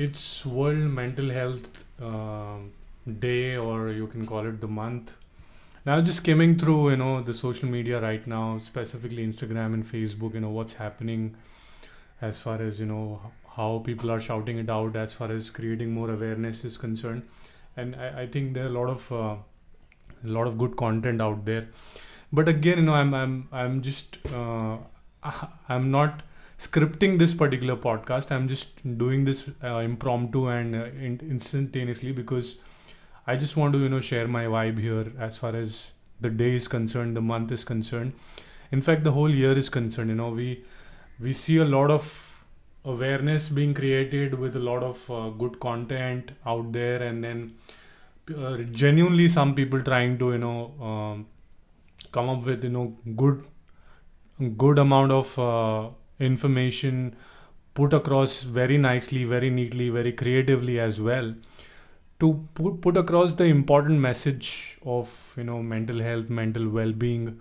it's World Mental Health uh, Day, or you can call it the month. Now, just skimming through, you know, the social media right now, specifically Instagram and Facebook, you know, what's happening as far as you know how people are shouting it out, as far as creating more awareness is concerned, and I, I think there are a lot of uh, a lot of good content out there. But again, you know, I'm I'm I'm just uh, I'm not scripting this particular podcast. I'm just doing this uh, impromptu and uh, in- instantaneously because I just want to you know share my vibe here as far as the day is concerned, the month is concerned. In fact, the whole year is concerned. You know, we we see a lot of awareness being created with a lot of uh, good content out there, and then uh, genuinely some people trying to you know um, come up with you know good good amount of uh, information put across very nicely, very neatly, very creatively as well to put, put across the important message of you know mental health, mental well-being.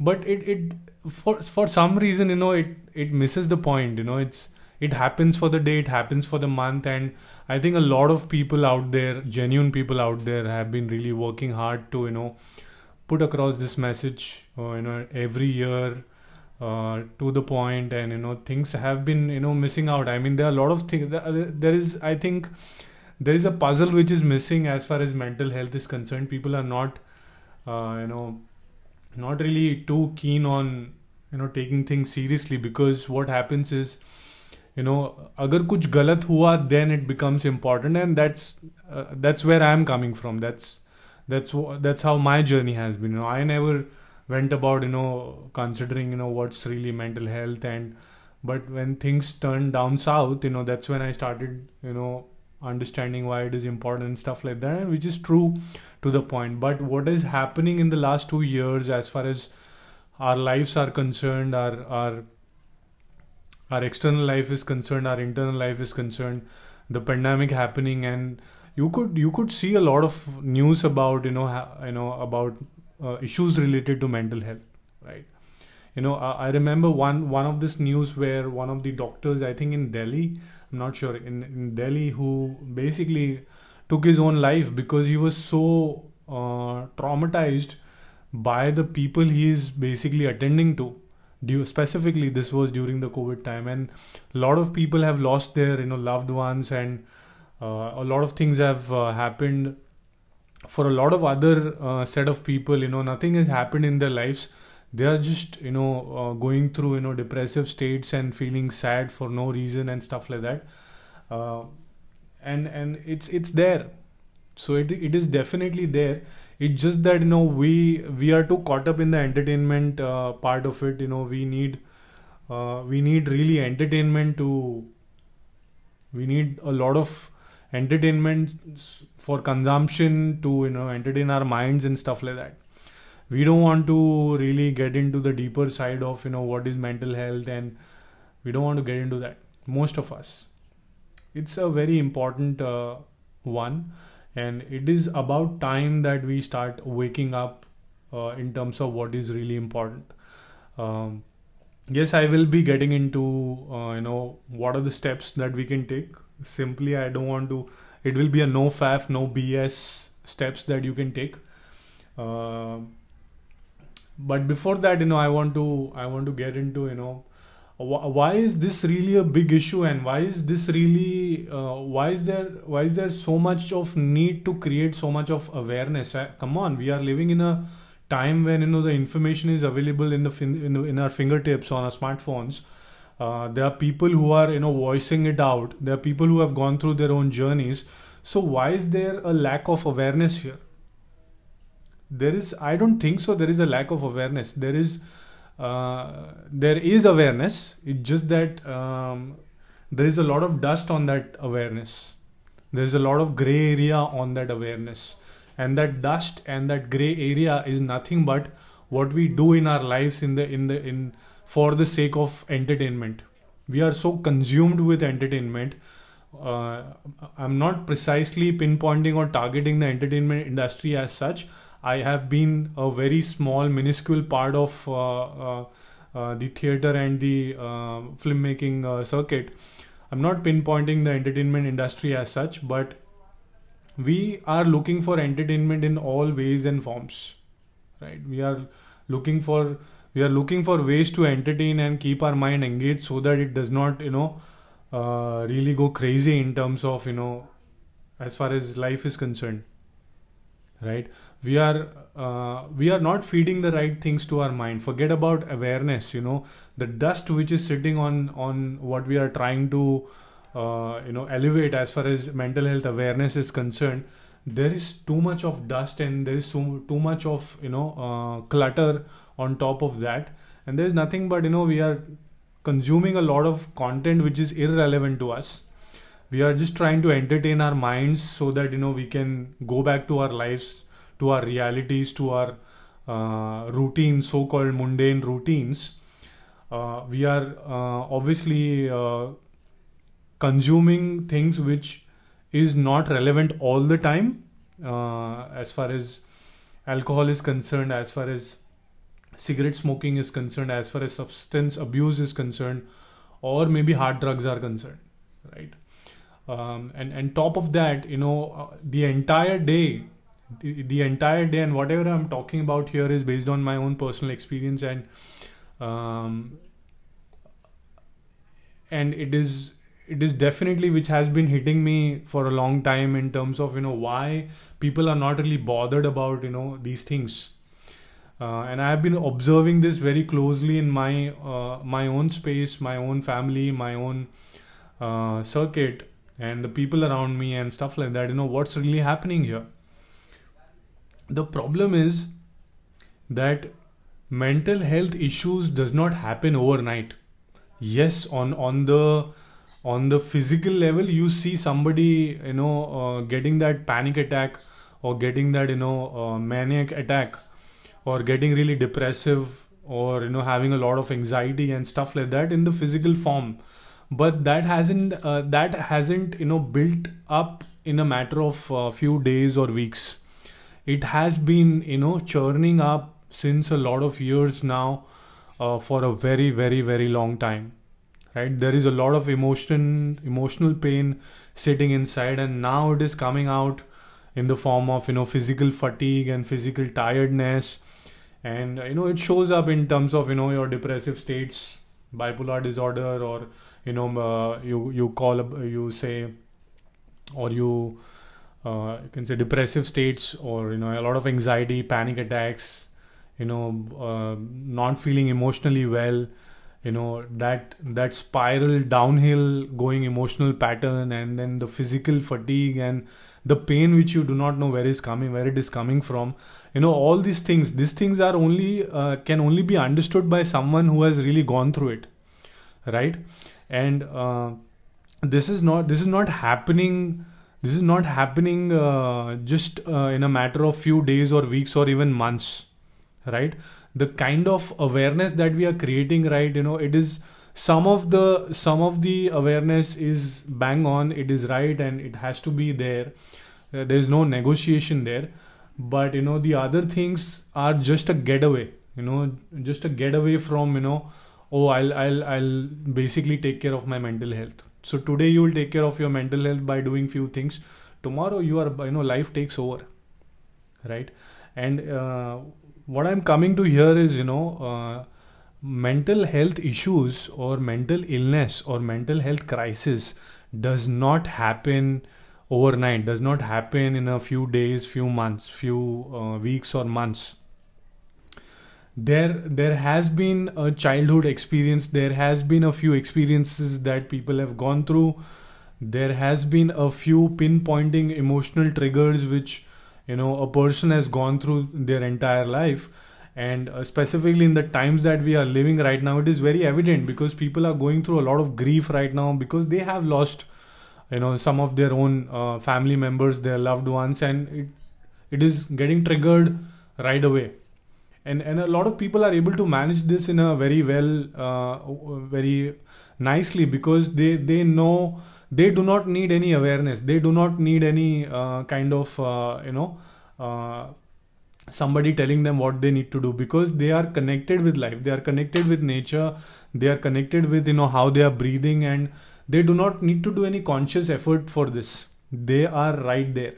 But it, it for for some reason you know it it misses the point. You know it's it happens for the day, it happens for the month, and I think a lot of people out there, genuine people out there, have been really working hard to you know put across this message. Uh, you know every year uh, to the point and you know things have been you know missing out. I mean there are a lot of things there is i think there is a puzzle which is missing as far as mental health is concerned. People are not uh, you know not really too keen on you know taking things seriously because what happens is you know agar kuch galat hua then it becomes important and that's uh, that's where i am coming from. That's that's that's how my journey has been. You know i never went about you know considering you know what's really mental health and but when things turned down south you know that's when i started you know understanding why it is important and stuff like that which is true to the point. But what is happening in the last 2 years as far as our lives are concerned our our our external life is concerned our internal life is concerned the pandemic happening and you could you could see a lot of news about you know ha- you know about uh, issues related to mental health right? You know I, I remember one one of this news where one of the doctors i think in delhi i'm not sure in, in delhi who basically took his own life because he was so uh, traumatized by the people he is basically attending to. Specifically this was during the covid time. And a lot of people have lost their you know loved ones and uh, a lot of things have uh, happened for a lot of other uh, set of people you know nothing has happened in their lives. They are just you know uh, going through you know depressive states and feeling sad for no reason and stuff like that. Uh, and and it's it's there. So it, it is definitely there. It's just that you know we we are too caught up in the entertainment uh, part of it. You know we need uh, we need really entertainment to we need a lot of entertainment for consumption to you know entertain our minds and stuff like that. We don't want to really get into the deeper side of you know what is mental health and we don't want to get into that. Most of us. It's a very important uh, one and it is about time that we start waking up uh, in terms of what is really important. Um, yes i will be getting into uh, you know what are the steps that we can take simply i don't want to it will be a no faff no bs steps that you can take. Uh, but before that you know i want to i want to get into you know wh- why is this really a big issue and why is this really uh, why is there why is there so much of need to create so much of awareness? Uh, come on we are living in a time when you know the information is available in the fin- in, the, in our fingertips on our smartphones uh, there are people who are you know voicing it out. There are people who have gone through their own journeys. So why is there a lack of awareness here? There is i don't think so there is a lack of awareness. There is uh, there is awareness. It's just that um, there is a lot of dust on that awareness. There is a lot of gray area on that awareness. And that dust and that gray area is nothing but what we do in our lives in the in the in for the sake of entertainment. We are so consumed with entertainment. Uh, I'm not precisely pinpointing or targeting the entertainment industry as such. I have been a very small, minuscule part of uh, uh, uh the theater and the uh, filmmaking uh, circuit. i'm not pinpointing the entertainment industry as such but we are looking for entertainment in all ways and forms right we are looking for we are looking for ways to entertain and keep our mind engaged so that it does not you know uh, really go crazy in terms of you know as far as life is concerned right? We are uh, we are not feeding the right things to our mind. Forget about awareness you know. The dust which is sitting on on what we are trying to uh, you know elevate as far as mental health awareness is concerned there is too much of dust and there is so too much of you know uh, clutter on top of that. And there is nothing but you know we are consuming a lot of content which is irrelevant to us. We are just trying to entertain our minds so that you know we can go back to our lives to our realities to our uh, routine so-called mundane routines. Uh, we are uh, obviously uh, consuming things which is not relevant all the time uh, as far as alcohol is concerned as far as cigarette smoking is concerned as far as substance abuse is concerned or maybe hard drugs are concerned right? Um, and and top of that you know uh, the entire day the, the entire day and whatever i'm talking about here is based on my own personal experience and um, and it is it is definitely which has been hitting me for a long time in terms of you know why people are not really bothered about you know these things uh, and I have been observing this very closely in my uh, my own space, my own family, my own uh, circuit, and the people around me and stuff like that. You know what's really happening here. The problem is that mental health issues does not happen overnight. Yes, on on the on the physical level, you see somebody you know uh, getting that panic attack or getting that you know uh, maniac attack or getting really depressive or you know having a lot of anxiety and stuff like that in the physical form. But that hasn't uh, that hasn't you know built up in a matter of a uh, few days or weeks. It has been you know churning up since a lot of years now uh, for a very very very long time right? There is a lot of emotion emotional pain sitting inside and now it is coming out in the form of you know physical fatigue and physical tiredness. And you know it shows up in terms of you know your depressive states bipolar disorder or you know uh, you you call you say or you uh, you can say depressive states or you know a lot of anxiety panic attacks you know uh, not feeling emotionally well you know that that spiral downhill going emotional pattern and then the physical fatigue and the pain which you do not know where is coming where it is coming from. You know all these things these things are only uh, can only be understood by someone who has really gone through it right? And uh, this is not this is not happening this is not happening uh, just uh, in a matter of few days or weeks or even months right? The kind of awareness that we are creating right you know it is some of the some of the awareness is bang on it is right and it has to be there. Uh, there's no negotiation there. But you know the other things are just a getaway you know just a getaway from you know oh i'll i'll i'll basically take care of my mental health. So today you will take care of your mental health by doing few things. Tomorrow you are you know life takes over right? And uh, what i'm coming to here is you know uh, mental health issues or mental illness or mental health crisis does not happen overnight does not happen in a few days few months few uh, weeks or months. There there has been a childhood experience there has been a few experiences that people have gone through there has been a few pinpointing emotional triggers which you know a person has gone through their entire life and uh, specifically in the times that we are living right now it is very evident because people are going through a lot of grief right now because they have lost you know some of their own uh, family members their loved ones and it it is getting triggered right away. And and a lot of people are able to manage this in a very well uh, very nicely because they they know they do not need any awareness. They do not need any uh, kind of uh, you know uh, somebody telling them what they need to do because they are connected with life they are connected with nature they are connected with you know how they are breathing and they do not need to do any conscious effort for this. They are right there.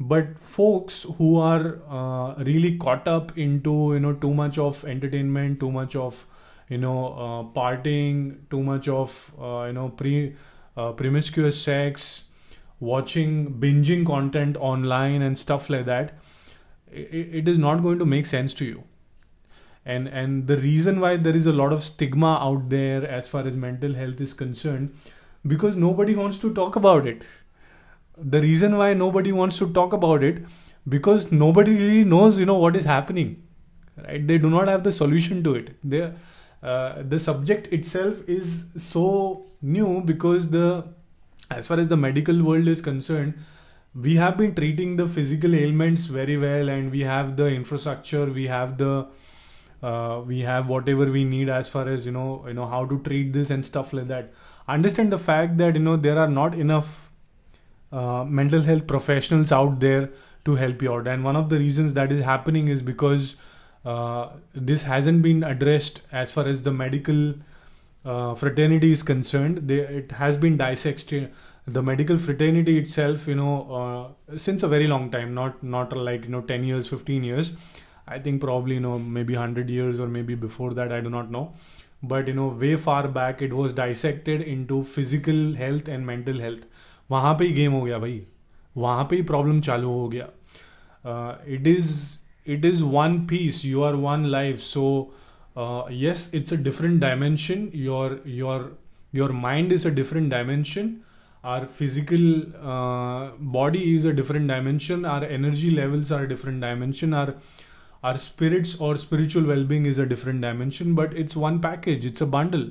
But folks who are uh, really caught up into you know too much of entertainment too much of you know uh, partying too much of uh, you know pre uh, promiscuous sex watching binging content online and stuff like that it, it is not going to make sense to you. And and the reason why there is a lot of stigma out there as far as mental health is concerned because nobody wants to talk about it. The reason why nobody wants to talk about it because nobody really knows you know what is happening right? They do not have the solution to it. They uh, the subject itself is so new because the as far as the medical world is concerned we have been treating the physical ailments very well and we have the infrastructure we have the uh, we have whatever we need as far as you know you know how to treat this and stuff like that. Understand the fact that you know there are not enough uh, mental health professionals out there to help you out. And one of the reasons that is happening is because uh, this hasn't been addressed as far as the medical uh, fraternity is concerned. They, it has been dissected the medical fraternity itself you know uh, since a very long time not not like you know 10 years 15 years i think probably you know maybe 100 years or maybe before that i do not know but you know way far back it was dissected into physical health and mental health वहाँ पे ही game हो गया भाई वहाँ पे ही problem चालू हो गया it is it is one piece you are one life so yes it's a different dimension your your your mind is a different dimension our physical uh, body is a different dimension. Our energy levels are a different dimension. Our our spirits or spiritual well-being is a different dimension but it's one package. It's a bundle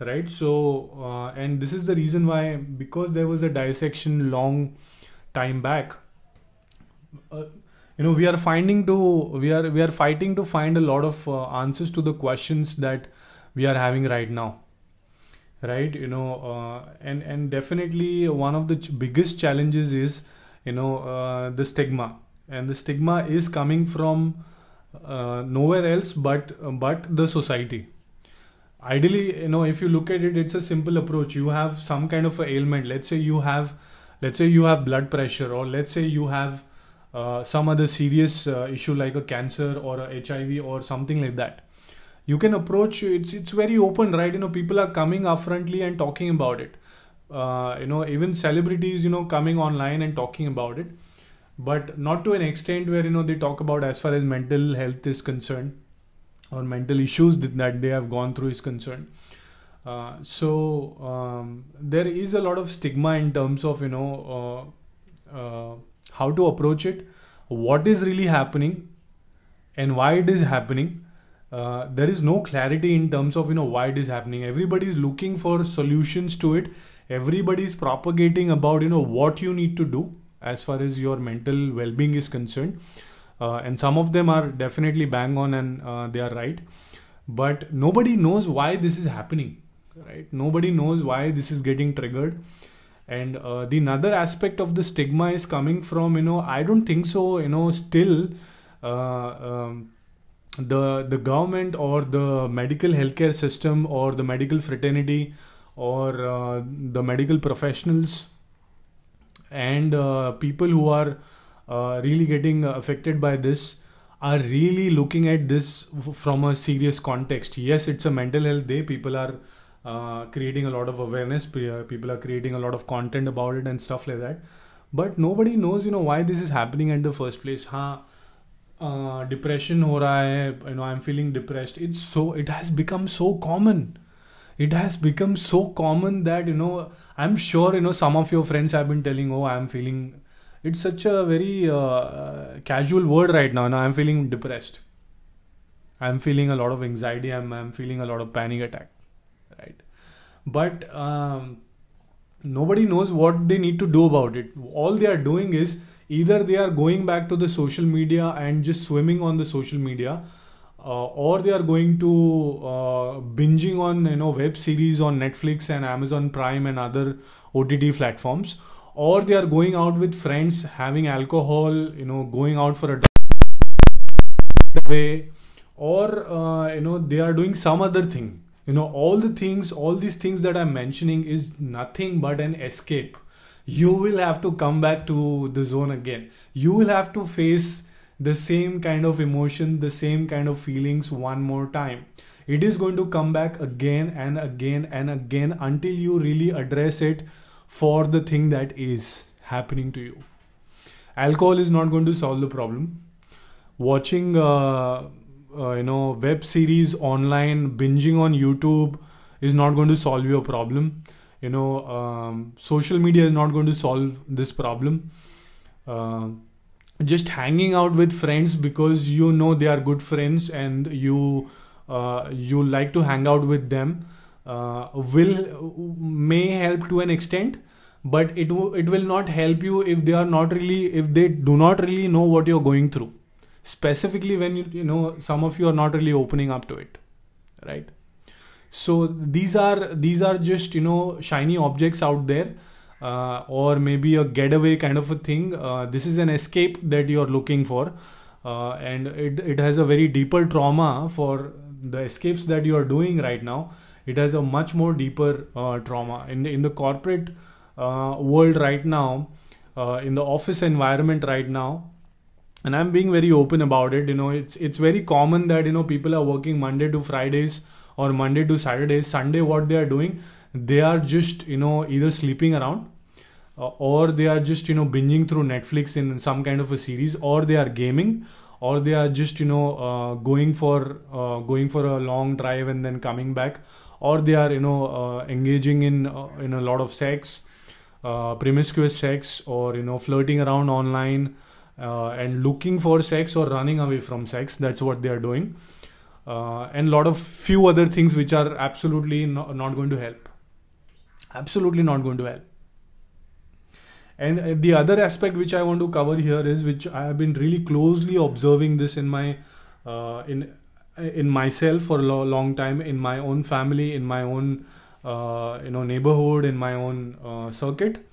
right? So uh, and this is the reason why because there was a dissection long time back uh, you know we are finding to we are we are fighting to find a lot of uh, answers to the questions that we are having right now right? You know uh, and and definitely one of the ch- biggest challenges is you know uh, the stigma. And the stigma is coming from uh, nowhere else but but the society. Ideally you know if you look at it it's a simple approach. You have some kind of a ailment. Let's say you have let's say you have blood pressure or let's say you have uh, some other serious uh, issue like a cancer or a hiv or something like that you can approach it's it's very open right you know people are coming upfrontly and talking about it uh, you know even celebrities you know coming online and talking about it but not to an extent where you know they talk about as far as mental health is concerned or mental issues that they have gone through is concerned. Uh, so um, there is a lot of stigma in terms of you know uh, uh, how to approach it, what is really happening, and why it is happening. Uh, there is no clarity in terms of you know why it is happening. Everybody is looking for solutions to it. Everybody is propagating about you know what you need to do as far as your mental well-being is concerned uh, and some of them are definitely bang on and uh, they are right but nobody knows why this is happening right nobody knows why this is getting triggered and uh, the another aspect of the stigma is coming from you know i don't think so you know still uh, um, the the government or the medical healthcare system or the medical fraternity or uh, the medical professionals and uh, people who are uh, really getting affected by this are really looking at this from a serious context. Yes, it's a mental health day. People are uh, creating a lot of awareness. Uh, people are creating a lot of content about it and stuff like that. But nobody knows, you know, why this is happening at the first place. Huh? Uh, depression ho raha hai, you know, I'm feeling depressed. It's so, it has become so common. It has become so common that, you know, I'm sure, you know, some of your friends have been telling, oh, I'm feeling it's such a very uh, casual word right now. Now I'm feeling depressed. I'm feeling a lot of anxiety. I'm, I'm feeling a lot of panic attack. Right. But um, nobody knows what they need to do about it. All they are doing is either they are going back to the social media and just swimming on the social media. Uh, or they are going to uh, binging on you know web series on Netflix and Amazon Prime and other OTT platforms, or they are going out with friends having alcohol you know going out for a way or uh, you know they are doing some other thing you know all the things all these things that i'm mentioning is nothing but an escape you will have to come back to the zone again. You will have to face the same kind of emotion the same kind of feelings one more time. It is going to come back again and again and again until you really address it for the thing that is happening to you. Alcohol is not going to solve the problem. Watching uh, uh, you know web series online binging on youtube is not going to solve your problem you know um, social media is not going to solve this problem. Uh, just hanging out with friends because you know they are good friends and you uh, you like to hang out with them uh, will may help to an extent but it w- it will not help you if they are not really if they do not really know what you're going through. Specifically when you you know some of you are not really opening up to it right so these are these are just you know shiny objects out there uh, or maybe a getaway kind of a thing. Uh, this is an escape that you are looking for uh, and it, it has a very deeper trauma for the escapes that you are doing right now. It has a much more deeper uh, trauma. In the, in the corporate uh, world right now uh, in the office environment right now and i'm being very open about it you know it's it's very common that you know people are working monday to fridays or monday to Saturday. sunday what they are doing they are just you know either sleeping around uh, or they are just you know binging through netflix in some kind of a series or they are gaming or they are just you know uh, going for uh, going for a long drive and then coming back or they are you know uh, engaging in uh, in a lot of sex uh, promiscuous sex or you know flirting around online uh, and looking for sex or running away from sex that's what they are doing uh, and a lot of few other things which are absolutely no, not going to help absolutely not going to help and uh, the other aspect which i want to cover here is which i have been really closely observing this in my uh, in in myself for a lo- long time in my own family in my own uh, you know neighborhood in my own uh, circuit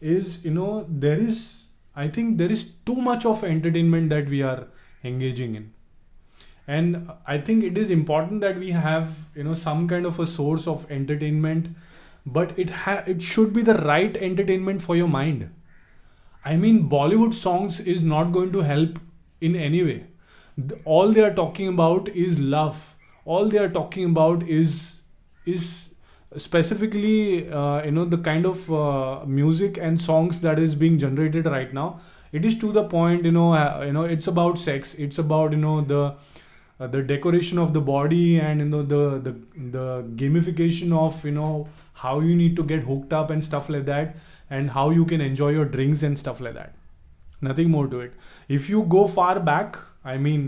is you know there is I think there is too much of entertainment that we are engaging in. And I think it is important that we have, you know, some kind of a source of entertainment, but it ha- it should be the right entertainment for your mind. I mean, Bollywood songs is not going to help in any way. All they are talking about is love. All they are talking about is is specifically uh, you know the kind of uh, music and songs that is being generated right now it is to the point you know uh, you know it's about sex it's about you know the uh, the decoration of the body and you know the, the the gamification of you know how you need to get hooked up and stuff like that and how you can enjoy your drinks and stuff like that. Nothing more to it. If you go far back i mean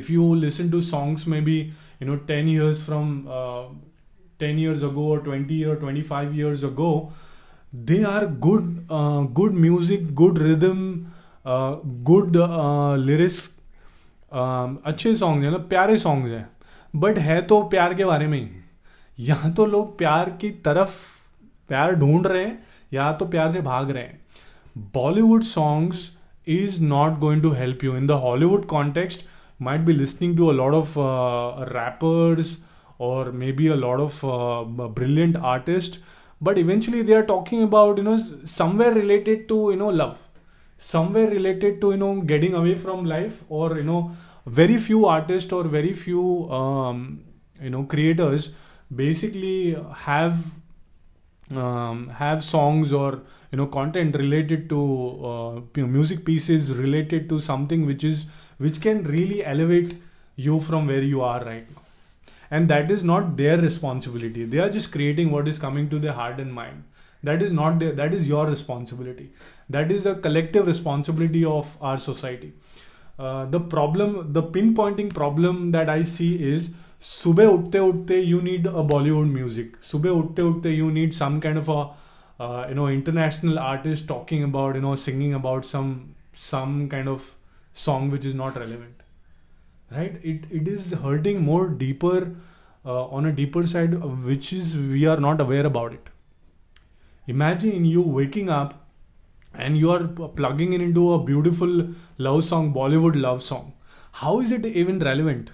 if you listen to songs maybe you know 10 years from uh, 10 years ago or 20 or 25 years ago they are good uh, good music good rhythm uh, good uh, lyrics अच्छे song हैं मतलब प्यारे songs हैं। But है तो प्यार के बारे में ही। यहाँ तो लोग प्यार की तरफ़ प्यार ढूंढ रहे हैं या तो प्यार से भाग रहे हैं। Bollywood songs is not going to help you in the Hollywood context might be listening to a lot of rappers और maybe a lot of brilliant artist but eventually they are talking about you know somewhere related to you know love somewhere related to you know getting away from life or you know very few artists or very few um, you know creators basically have um, have songs or you know content related to uh, music pieces related to something which is which can really elevate you from where you are right now. And that is not their responsibility. They are just creating what is coming to their heart and mind that is not their that is your responsibility that is a collective responsibility of our society uh, the problem the pinpointing problem that i see is सुबह उठते उठते you need a Bollywood music सुबह उठते उठते you need some kind of a uh, you know international artist talking about you know singing about some some kind of song which is not relevant right it it is hurting more deeper uh, on a deeper side uh, which is we are not aware about it imagine you waking up and you are plugging in into a beautiful love song bollywood love song. How is it even relevant?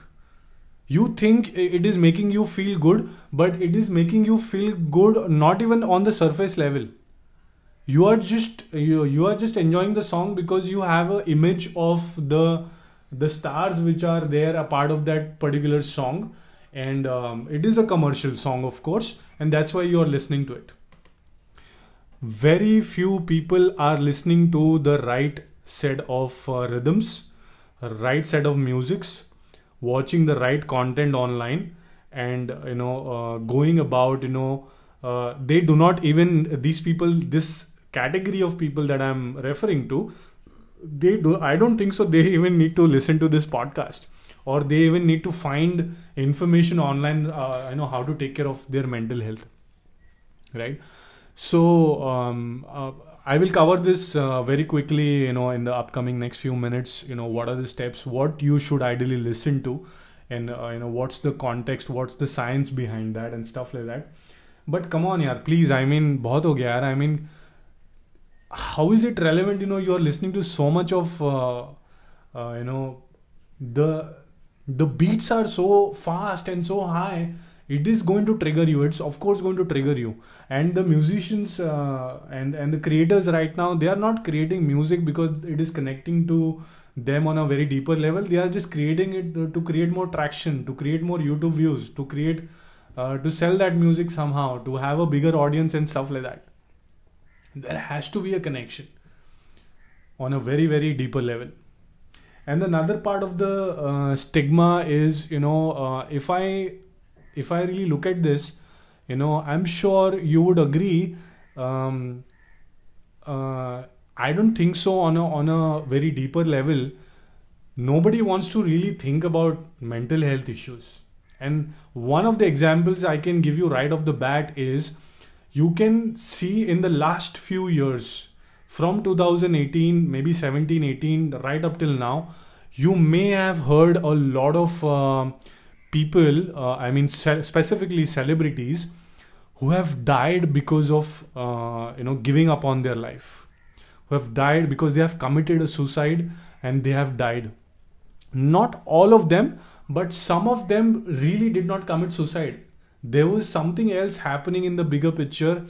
You think it is making you feel good but it is making you feel good not even on the surface level. You are just you, you are just enjoying the song because you have an image of the the stars which are there a part of that particular song. And um, it is a commercial song of course and that's why you are listening to it very few people are listening to the right set of uh, rhythms right set of musics watching the right content online and you know uh, going about you know uh, they do not even these people this category of people that i'm referring to they do i don't think so they even need to listen to this podcast or they even need to find information online uh, you know how to take care of their mental health right so um, uh, I will cover this uh, very quickly, you know, in the upcoming next few minutes. You know, what are the steps, what you should ideally listen to, and uh, you know, what's the context, what's the science behind that, and stuff like that. But come on, yaar, please. I mean, बहुत हो गया यार. I mean, how is it relevant? You know, you are listening to so much of, uh, uh, you know, the the beats are so fast and so high it is going to trigger you. It's of course going to trigger you. And the musicians uh, and and the creators right now they are not creating music because it is connecting to them on a very deeper level. They are just creating it to create more traction to create more youtube views to create uh, to sell that music somehow to have a bigger audience and stuff like that. There has to be a connection on a very very deeper level. And another part of the uh, stigma is you know uh, if i if I really look at this, you know, I'm sure you would agree. Um, uh, I don't think so on a on a very deeper level. Nobody wants to really think about mental health issues. And one of the examples I can give you right off the bat is you can see in the last few years from 2018 maybe 17 18 right up till now you may have heard a lot of uh, people, uh, I mean ce- specifically celebrities, who have died because of uh, you know giving up on their life, who have died because they have committed a suicide and they have died. Not all of them, but some of them really did not commit suicide. There was something else happening in the bigger picture.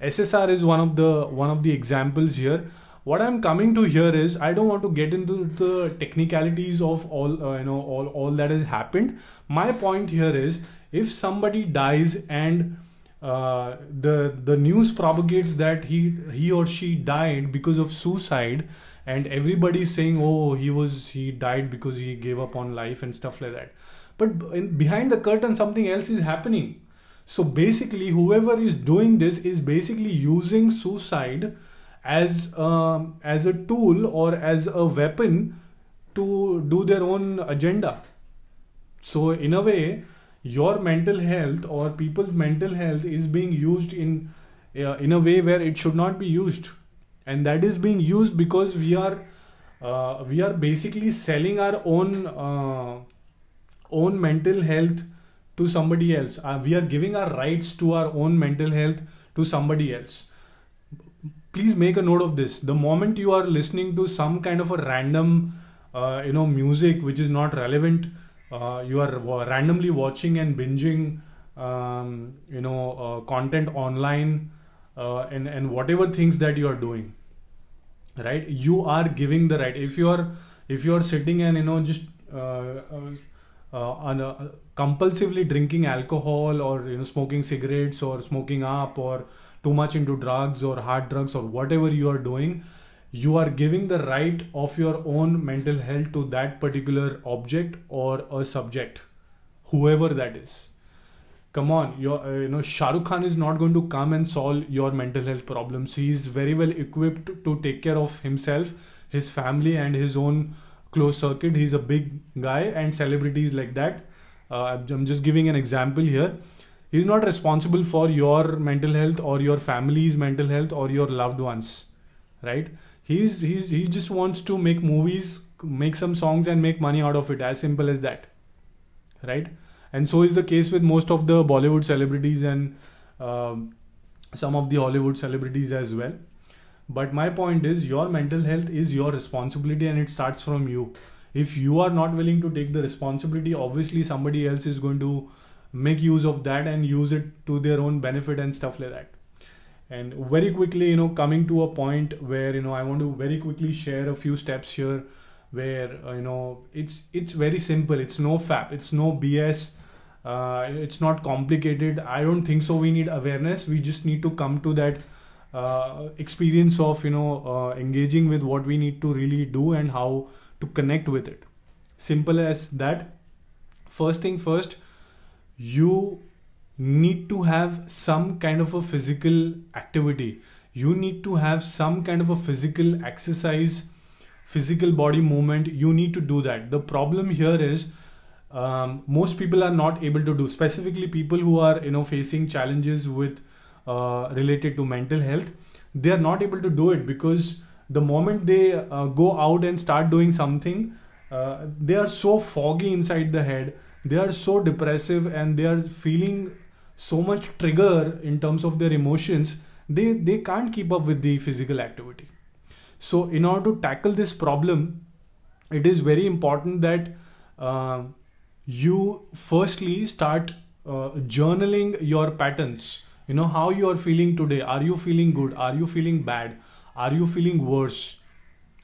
SSR is one of the one of the examples here what i'm coming to here is i don't want to get into the technicalities of all uh, you know all all that has happened. My point here is if somebody dies and uh, the the news propagates that he he or she died because of suicide and everybody is saying oh he was he died because he gave up on life and stuff like that. But in, behind the curtain something else is happening. So basically whoever is doing this is basically using suicide as um, as a tool or as a weapon to do their own agenda. So in a way your mental health or people's mental health is being used in uh, in a way where it should not be used. And that is being used because we are uh, we are basically selling our own uh, own mental health to somebody else. Uh, we are giving our rights to our own mental health to somebody else please make a note of this. The moment you are listening to some kind of a random uh, you know music which is not relevant uh, you are randomly watching and binging um, you know uh, content online uh, and and whatever things that you are doing right? You are giving the right. If you are if you are sitting and you know just uh, uh, compulsively drinking alcohol or you know smoking cigarettes or smoking up or too much into drugs or hard drugs or whatever you are doing you are giving the right of your own mental health to that particular object or a subject whoever that is. Come on your uh, you know shahrukh khan is not going to come and solve your mental health problems. He is very well equipped to take care of himself his family and his own close circuit. He's a big guy and celebrities like that. Uh, i'm just giving an example here he's not responsible for your mental health or your family's mental health or your loved ones right? He's he's he just wants to make movies make some songs and make money out of it as simple as that right? And so is the case with most of the bollywood celebrities and um, some of the hollywood celebrities as well. But my point is your mental health is your responsibility and it starts from you. If you are not willing to take the responsibility obviously somebody else is going to make use of that and use it to their own benefit and stuff like that. And very quickly you know coming to a point where you know i want to very quickly share a few steps here where uh, you know it's it's very simple. It's no fap. It's no bs uh, it's not complicated. I don't think so we need awareness. We just need to come to that uh, experience of you know uh, engaging with what we need to really do and how to connect with it. Simple as that. First thing first you need to have some kind of a physical activity. You need to have some kind of a physical exercise physical body movement. You need to do that. The problem here is um, most people are not able to do specifically people who are you know facing challenges with uh, related to mental health they are not able to do it because the moment they uh, go out and start doing something uh, they are so foggy inside the head they are so depressive and they are feeling so much trigger in terms of their emotions they they can't keep up with the physical activity. So in order to tackle this problem it is very important that uh, you firstly start uh, journaling your patterns. You know how you are feeling today. Are you feeling good? Are you feeling bad? Are you feeling worse?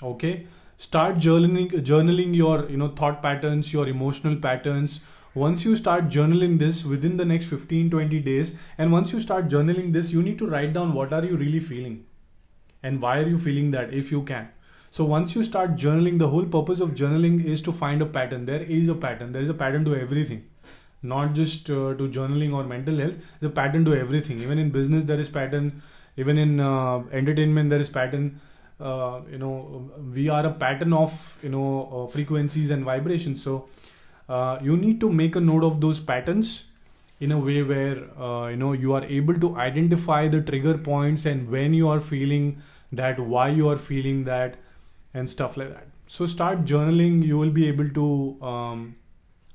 Okay start journaling journaling your you know thought patterns your emotional patterns. Once you start journaling this within the next 15 20 days and once you start journaling this you need to write down what are you really feeling and why are you feeling that if you can. So once you start journaling the whole purpose of journaling is to find a pattern. There is a pattern. There is a pattern to everything. Not just uh, to journaling or mental health. The pattern to everything. Even in business there is pattern. Even in uh, entertainment there is pattern uh, you know we are a pattern of you know uh, frequencies and vibrations. So uh, you need to make a note of those patterns in a way where uh, you know you are able to identify the trigger points and when you are feeling that why you are feeling that and stuff like that. So start journaling. You will be able to um,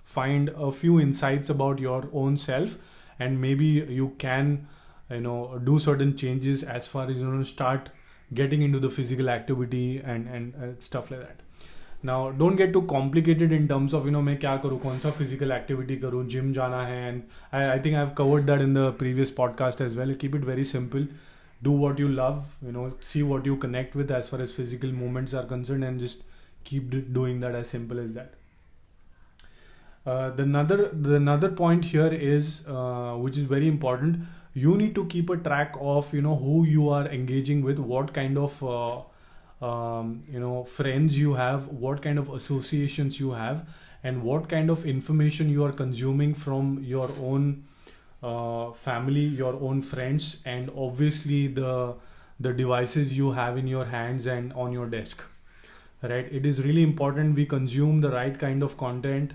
find a few insights about your own self and maybe you can you know do certain changes as far as you know start getting into the physical activity and and uh, stuff like that now don't get too complicated in terms of you know मैं क्या करूँ कौन सा physical activity करूँ gym जाना है and I I think I have covered that in the previous podcast as well keep it very simple do what you love you know see what you connect with as far as physical movements are concerned and just keep doing that as simple as that uh, the another the another point here is uh, which is very important you need to keep a track of you know who you are engaging with what kind of uh, um, you know friends you have what kind of associations you have and what kind of information you are consuming from your own uh, family your own friends and obviously the the devices you have in your hands and on your desk right? It is really important we consume the right kind of content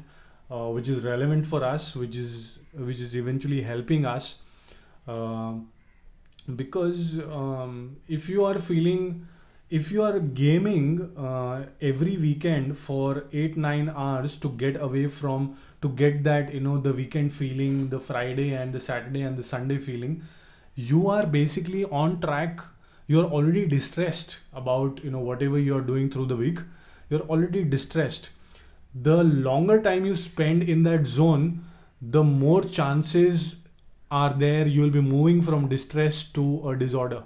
uh, which is relevant for us which is which is eventually helping us uh, because um, if you are feeling if you are gaming uh, every weekend for 8 9 hours to get away from to get that you know the weekend feeling the friday and the saturday and the sunday feeling you are basically on track. You're already distressed about you know whatever you're doing through the week. You're already distressed. The longer time you spend in that zone the more chances are there you'll be moving from distress to a disorder.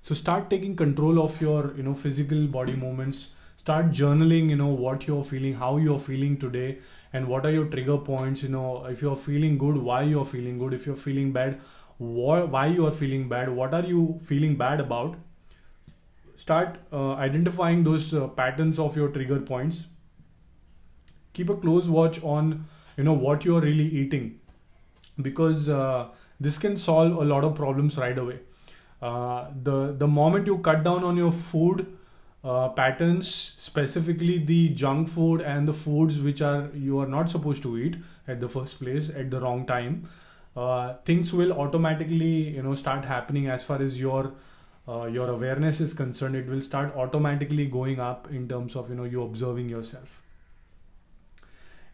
So start taking control of your you know physical body movements. Start journaling you know what you're feeling how you're feeling today and what are your trigger points you know if you're feeling good why you're feeling good. If you're feeling bad why, you are feeling bad what are you feeling bad about? Start uh, identifying those uh, patterns of your trigger points. Keep a close watch on you know what you're really eating because uh, this can solve a lot of problems right away uh, the the moment you cut down on your food uh, patterns, specifically the junk food and the foods which are you are not supposed to eat at the first place at the wrong time, uh, things will automatically you know start happening as far as your uh, your awareness is concerned. It will start automatically going up in terms of you know you observing yourself.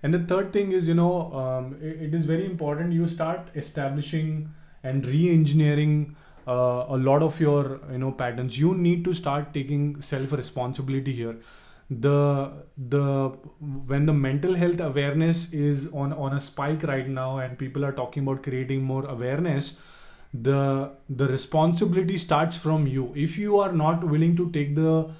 And the third thing is you know um, it, it is very important you start establishing and re-engineering uh, a lot of your you know patterns. You need to start taking self responsibility here. The the when the mental health awareness is on on a spike right now and people are talking about creating more awareness the the responsibility starts from you. If you are not willing to take the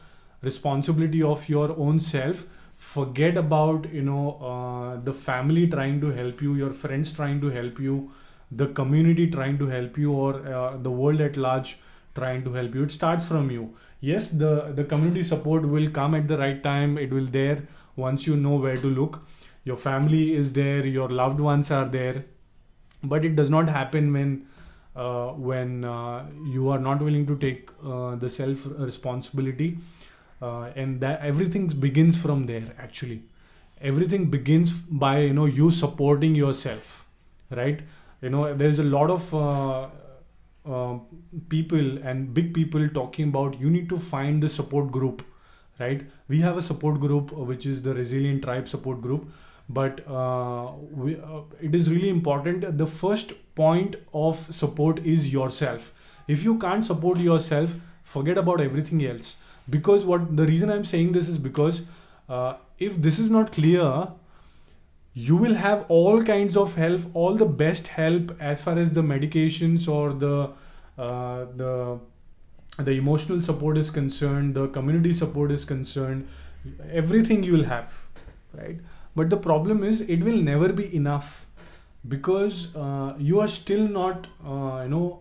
responsibility of your own self forget about you know uh, the family trying to help you your friends trying to help you the community trying to help you or uh, the world at large trying to help you. It starts from you. Yes the the community support will come at the right time. It will there once you know where to look. Your family is there. Your loved ones are there. But it does not happen when uh, when uh, you are not willing to take uh, the self responsibility uh, and that everything begins from there actually. Everything begins by you know you supporting yourself right? You know there's a lot of uh, uh, people and big people talking about you need to find the support group right? We have a support group which is the resilient tribe support group but uh, we, uh, it is really important. The first point of support is yourself. If you can't support yourself forget about everything else because what the reason i'm saying this is because uh, if this is not clear you will have all kinds of help all the best help as far as the medications or the uh, the the emotional support is concerned the community support is concerned everything you will have right? But the problem is it will never be enough because uh, you are still not uh, you know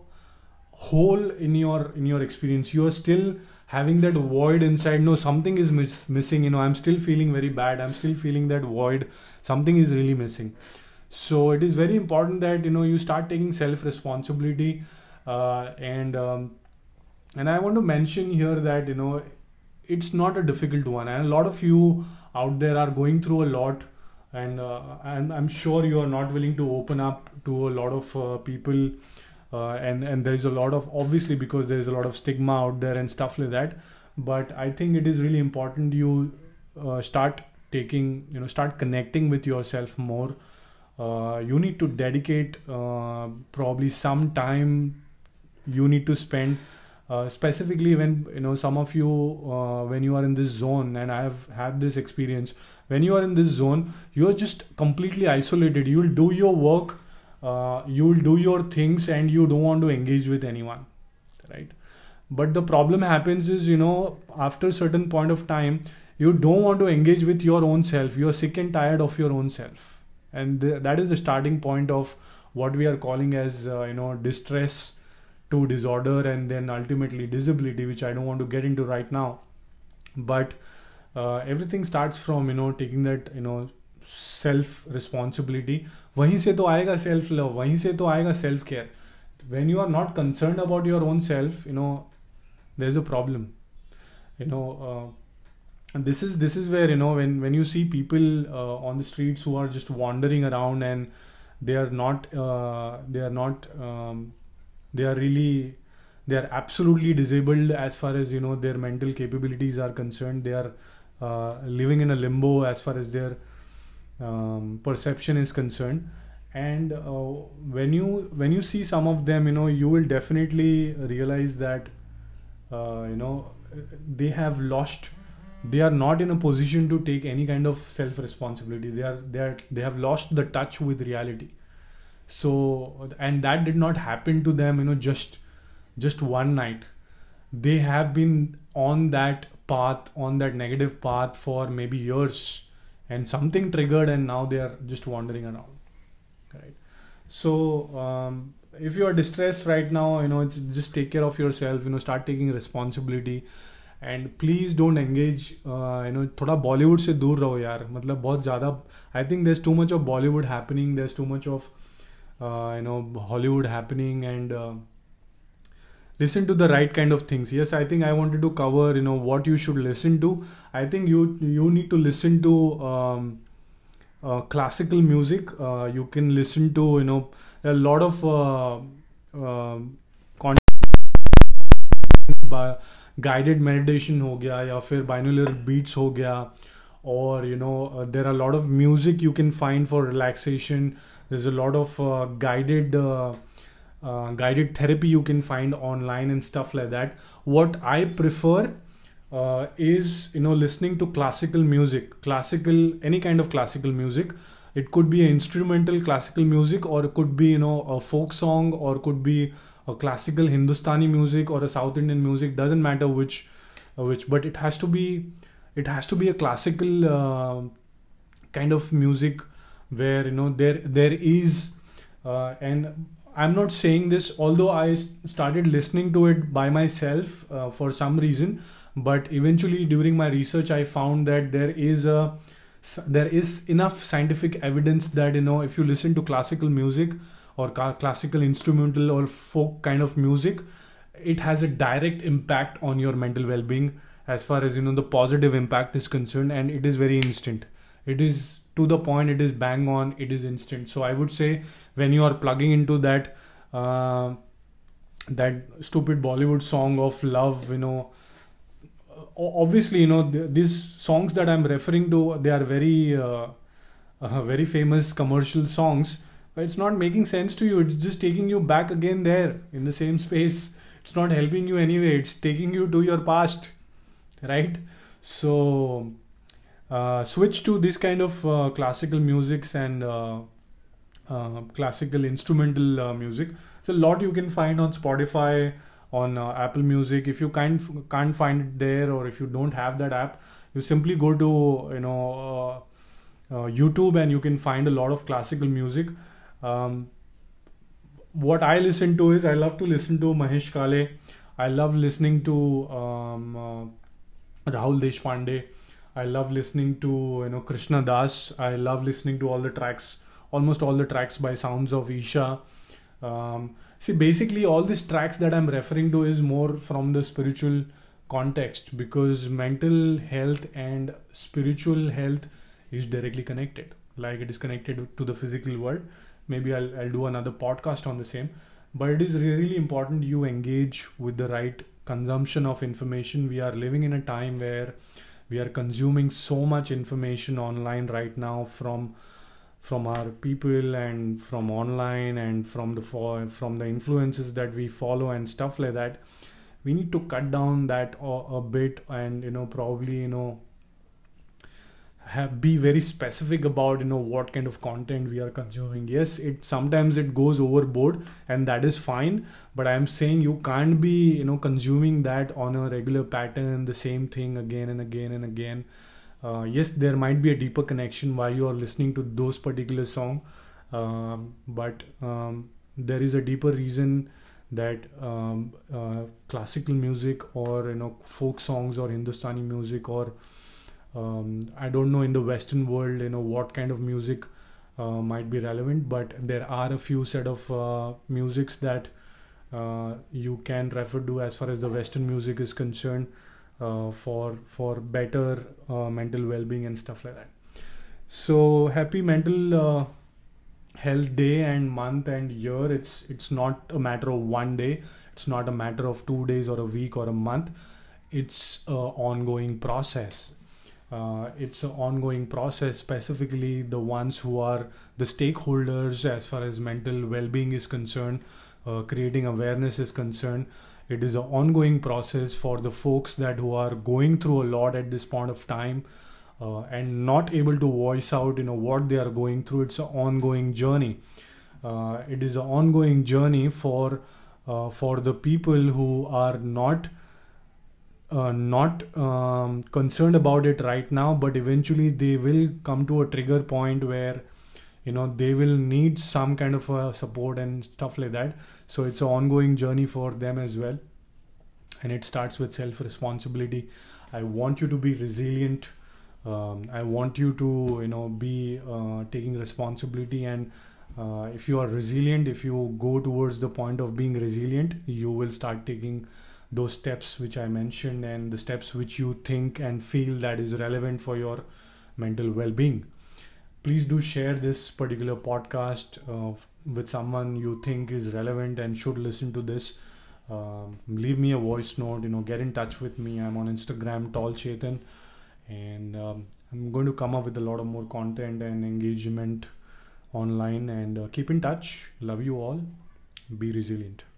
whole in your in your experience. You are still having that void inside no something is miss, missing you know i'm still feeling very bad i'm still feeling that void something is really missing. So it is very important that you know you start taking self responsibility uh, and um, and i want to mention here that you know it's not a difficult one and a lot of you out there are going through a lot and uh, I'm, I'm sure you are not willing to open up to a lot of uh, people uh, and and there is a lot of obviously because there is a lot of stigma out there and stuff like that but i think it is really important you uh, start taking you know start connecting with yourself more. Uh, you need to dedicate uh, probably some time you need to spend uh, specifically when you know some of you uh, when you are in this zone and i have had this experience when you are in this zone you are just completely isolated. You will do your work uh, you'll do your things and you don't want to engage with anyone right? But the problem happens is you know after a certain point of time you don't want to engage with your own self. You're sick and tired of your own self. And th- that is the starting point of what we are calling as uh, you know distress to disorder and then ultimately disability which i don't want to get into right now. But uh, everything starts from you know taking that you know self responsibility वहीं से तो आएगा self love वहीं से तो आएगा self care when you are not concern about your own self you know there is a problem you know this is this is where you know when when you see people uh, on the streets who are just wandering around and they are not uh, they are not um, they are really they are absolutely disabled as far as you know their mental capabilities are concerned they are uh, living in a limbo as far as their um, perception is concerned. And uh, when you when you see some of them you know you will definitely realize that uh, you know they have lost they are not in a position to take any kind of self responsibility they are they are they have lost the touch with reality. So and that did not happen to them you know just just one night. They have been on that path on that negative path for maybe years and something triggered and now they are just wandering around right so um, if you are distressed right now you know it's just take care of yourself you know start taking responsibility and please don't engage you know थोड़ा बॉलीवुड से दूर रहो यार मतलब बहुत ज़्यादा I think there too much of Bollywood happening there too much of you know Hollywood happening and listen to the right kind of things. Yes i think i wanted to cover you know what you should listen to. I think you you need to listen to um, uh, classical music. Uh, you can listen to you know a lot of uh, um, content guided meditation ho gaya ya fir binaural beats ho gaya. Or you know uh, there are a lot of music you can find for relaxation. There's a lot of uh, guided uh, uh, guided therapy you can find online and stuff like that. What i prefer uh, is you know listening to classical music. Classical any kind of classical music. It could be instrumental classical music or it could be you know a folk song or could be a classical hindustani music or a south indian music. Doesn't matter which uh, which but it has to be it has to be a classical uh, kind of music where you know there there is uh, and i'm not saying this although i started listening to it by myself uh, for some reason but eventually during my research i found that there is a there is enough scientific evidence that you know if you listen to classical music or classical instrumental or folk kind of music it has a direct impact on your mental well-being as far as you know the positive impact is concerned and it is very instant. It is to the point it is bang on it is instant. So i would say when you are plugging into that uh, that stupid bollywood song of love you know obviously you know these songs that i'm referring to they are very uh, uh, very famous commercial songs but it's not making sense to you. It's just taking you back again there in the same space. It's not helping you anyway. It's taking you to your past right? So uh, switch to this kind of uh, classical musics and uh, uh, classical instrumental music so a lot you can find on spotify on uh, Apple Music. If you can't can't find it there, or if you don't have that app, you simply go to you know uh, uh, YouTube and you can find a lot of classical music. Um, what I listen to is I love to listen to Mahesh Kale. I love listening to um, uh, Rahul Deshpande. I love listening to you know Krishna Das. I love listening to all the tracks, almost all the tracks by Sounds of Isha. Um, see basically all these tracks that i'm referring to is more from the spiritual context because mental health and spiritual health is directly connected like it is connected to the physical world maybe i'll, I'll do another podcast on the same but it is really important you engage with the right consumption of information we are living in a time where we are consuming so much information online right now from from our people and from online and from the from the influences that we follow and stuff like that. We need to cut down that a, a bit and you know probably you know have be very specific about you know what kind of content we are consuming. Yes it sometimes it goes overboard and that is fine but i am saying you can't be you know consuming that on a regular pattern the same thing again and again and again. Uh, yes there might be a deeper connection while you are listening to those particular song um, but um, there is a deeper reason that um, uh, classical music or you know folk songs or hindustani music or um, i don't know in the western world you know what kind of music uh, might be relevant but there are a few set of uh, musics that uh, you can refer to as far as the western music is concerned uh, for for better uh, mental well-being and stuff like that. So happy mental uh, health day and month and year it's it's not a matter of one day it's not a matter of two days or a week or a month. It's an ongoing process uh, it's an ongoing process specifically the ones who are the stakeholders as far as mental well-being is concerned uh, creating awareness is concerned. It is an ongoing process for the folks that who are going through a lot at this point of time uh, and not able to voice out you know what they are going through. It's an ongoing journey. Uh, it is an ongoing journey for uh, for the people who are not uh, not um, concerned about it right now but eventually they will come to a trigger point where you know they will need some kind of a support and stuff like that. So it's an ongoing journey for them as well. And it starts with self responsibility i want you to be resilient. Um, i want you to you know be uh, taking responsibility. And uh, if you are resilient if you go towards the point of being resilient you will start taking those steps which i mentioned and the steps which you think and feel that is relevant for your mental well-being. Please do share this particular podcast uh, with someone you think is relevant and should listen to this. Uh, leave me a voice note you know get in touch with me. I'm on instagram tall chetan and um, i'm going to come up with a lot of more content and engagement online. And uh, keep in touch. Love you all. Be resilient